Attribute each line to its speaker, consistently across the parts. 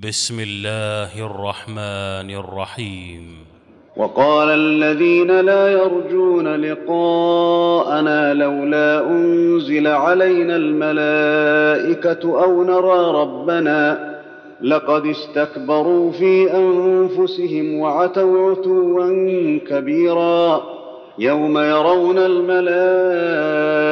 Speaker 1: بسم الله الرحمن الرحيم.
Speaker 2: وقال الذين لا يرجون لقاءنا لولا أنزل علينا الملائكة أو نرى ربنا لقد استكبروا في أنفسهم وعتوا عتوا كبيرا يوم يرون الملائكة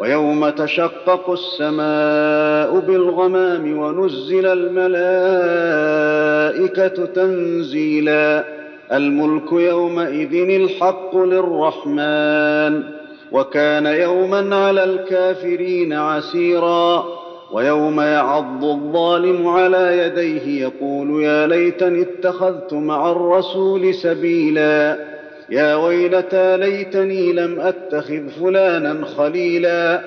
Speaker 2: ويوم تشقق السماء بالغمام ونزل الملائكة تنزيلا. الملك يومئذ الحق للرحمن. وكان يوما على الكافرين عسيرا. ويوم يعض الظالم على يديه يقول يا ليتني اتخذت مع الرسول سبيلا. يا ويلتى ليتني لم أتخذ فلانا خليلا.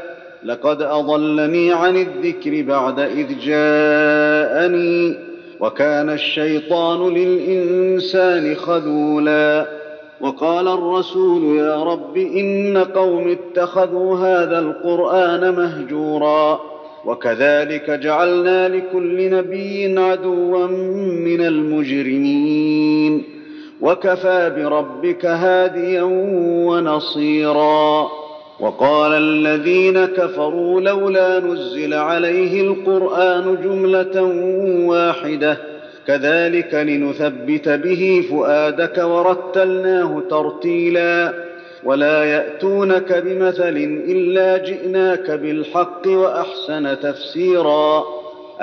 Speaker 2: لقد أضلني عن الذكر بعد إذ جاءني وكان الشيطان للإنسان خذولا. وقال الرسول يا رب إن قوم اتخذوا هذا القرآن مهجورا. وكذلك جعلنا لكل نبي عدوا من المجرمين. وكفى بربك هاديا ونصيرا. وقال الذين كفروا لولا نزل عليه القرآن جملة واحدة. كذلك لنثبت به فؤادك ورتلناه ترتيلا. ولا يأتونك بمثل إلا جئناك بالحق وأحسن تفسيرا.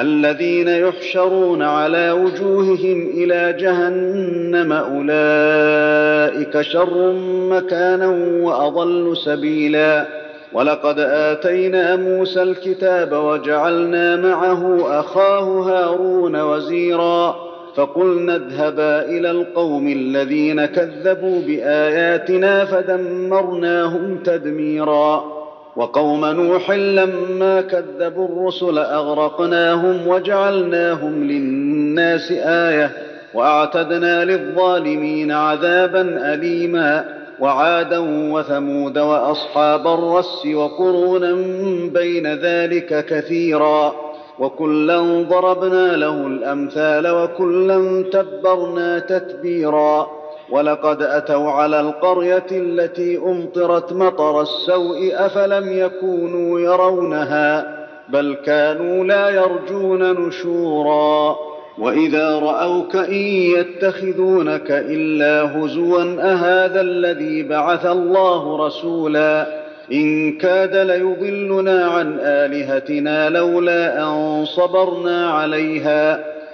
Speaker 2: الذين يحشرون على وجوههم إلى جهنم أولئك شر مكانا وأضل سبيلا. ولقد آتينا موسى الكتاب وجعلنا معه أخاه هارون وزيرا. فقلنا اذهبا إلى القوم الذين كذبوا بآياتنا فدمرناهم تدميرا. وقوم نوح لما كذبوا الرسل أغرقناهم وجعلناهم للناس آية وأعتدنا للظالمين عذابا أليما وعادا وثمود وأصحاب الرس وقرونا بين ذلك كثيرا وكلا ضربنا له الأمثال وكلا تبرنا تتبيرا ولقد أتوا على القرية التي أمطرت مطر السوء أفلم يكونوا يرونها بل كانوا لا يرجون نشورا وإذا رأوك إن يتخذونك إلا هزوا أهذا الذي بعث الله رسولا إن كاد ليضلنا عن آلهتنا لولا أن صبرنا عليها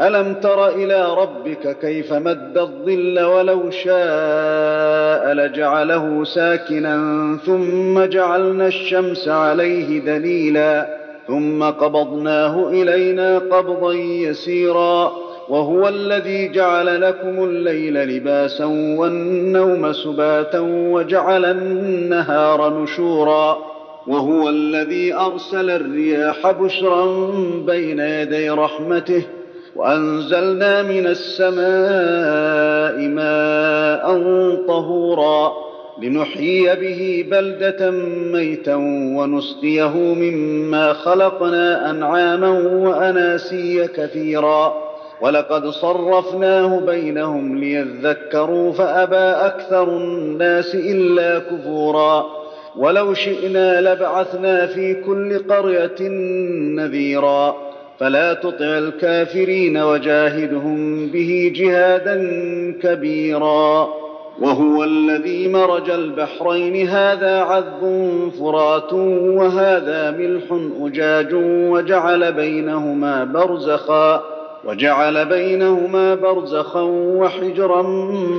Speaker 2: ألم تر إلى ربك كيف مد الظل ولو شاء لجعله ساكنا ثم جعلنا الشمس عليه دليلا ثم قبضناه إلينا قبضا يسيرا وهو الذي جعل لكم الليل لباسا والنوم سباتا وجعل النهار نشورا وهو الذي أرسل الرياح بشرا بين يدي رحمته وأنزلنا من السماء ماء طهورا لنحيي به بلدة ميتا ونسقيه مما خلقنا أنعاما وأناسيا كثيرا. ولقد صرفناه بينهم ليذكروا فأبى أكثر الناس إلا كفورا. ولو شئنا لبعثنا في كل قرية نذيرا. فلا تطع الكافرين وجاهدهم به جهادا كبيرا. وهو الذي مرج البحرين. هذا عذب فرات وهذا ملح أجاج وجعل بينهما برزخا وجعل بينهما برزخا وحجرا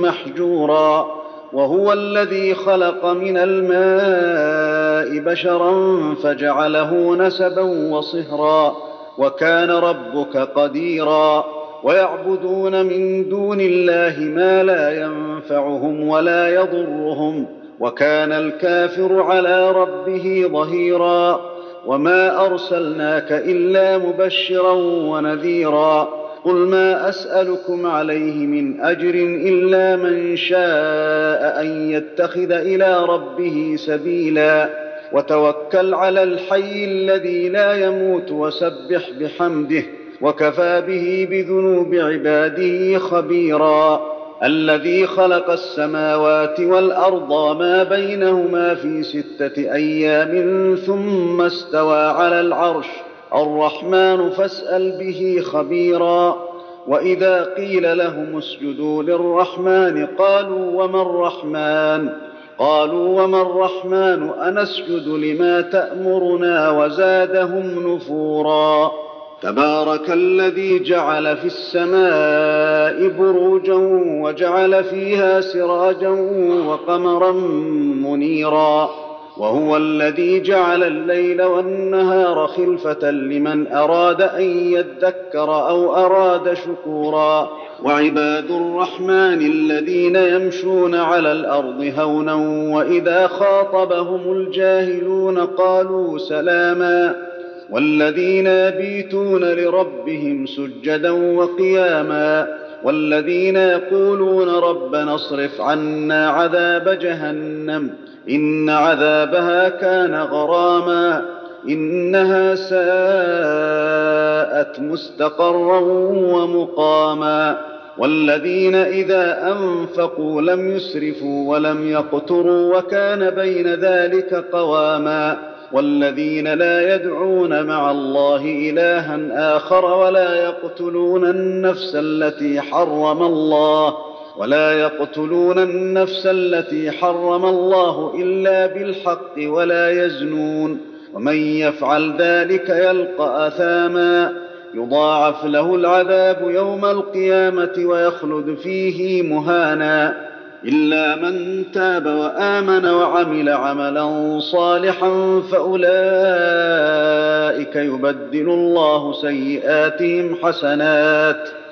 Speaker 2: محجورا. وهو الذي خلق من الماء بشرا فجعله نسبا وصهرا. وكان ربك قديرا ويعبدون من دون الله ما لا ينفعهم ولا يضرهم وكان الكافر على ربه ظهيرا وما أرسلناك إلا مبشرا ونذيرا قل ما أسألكم عليه من أجر إلا من شاء أن يتخذ إلى ربه سبيلا وتوكل على الحي الذي لا يموت وسبح بحمده وكفى به بذنوب عباده خبيرا. الذي خلق السماوات والأرض ما بينهما في ستة أيام ثم استوى على العرش. الرحمن فاسأل به خبيرا. وإذا قيل لهم اسجدوا للرحمن قالوا وما الرحمن؟ قالوا وما الرحمن أنسجد لما تأمرنا وزادهم نفورا. تبارك الذي جعل في السماء بروجا وجعل فيها سراجا وقمرا منيرا. وهو الذي جعل الليل والنهار خلفة لمن أراد أن يذكر أو أراد شكورا. وعباد الرحمن الذين يمشون على الأرض هونا وإذا خاطبهم الجاهلون قالوا سلاما. والذين يبيتون لربهم سجدا وقياما. والذين يقولون ربنا اصرف عنا عذاب جهنم. إن عذابها كان غراما إنها ساءت مستقرا ومقاما. والذين إذا أنفقوا لم يسرفوا ولم يقتروا وكان بين ذلك قواما. والذين لا يدعون مع الله إلها آخر ولا يقتلون النفس التي حرم الله. ولا يقتلون النفس التي حرم الله إلا بالحق ولا يزنون. ومن يفعل ذلك يلقى أثاما. يضاعف له العذاب يوم القيامة ويخلد فيه مهانا. إلا من تاب وآمن وعمل عملا صالحا فأولئك يبدل الله سيئاتهم حسنات.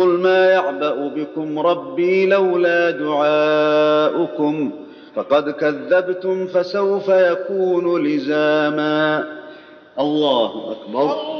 Speaker 2: قل ما يعبأ بكم ربي لولا دعاؤكم فقد كذبتم فسوف يكون لزاما. الله أكبر.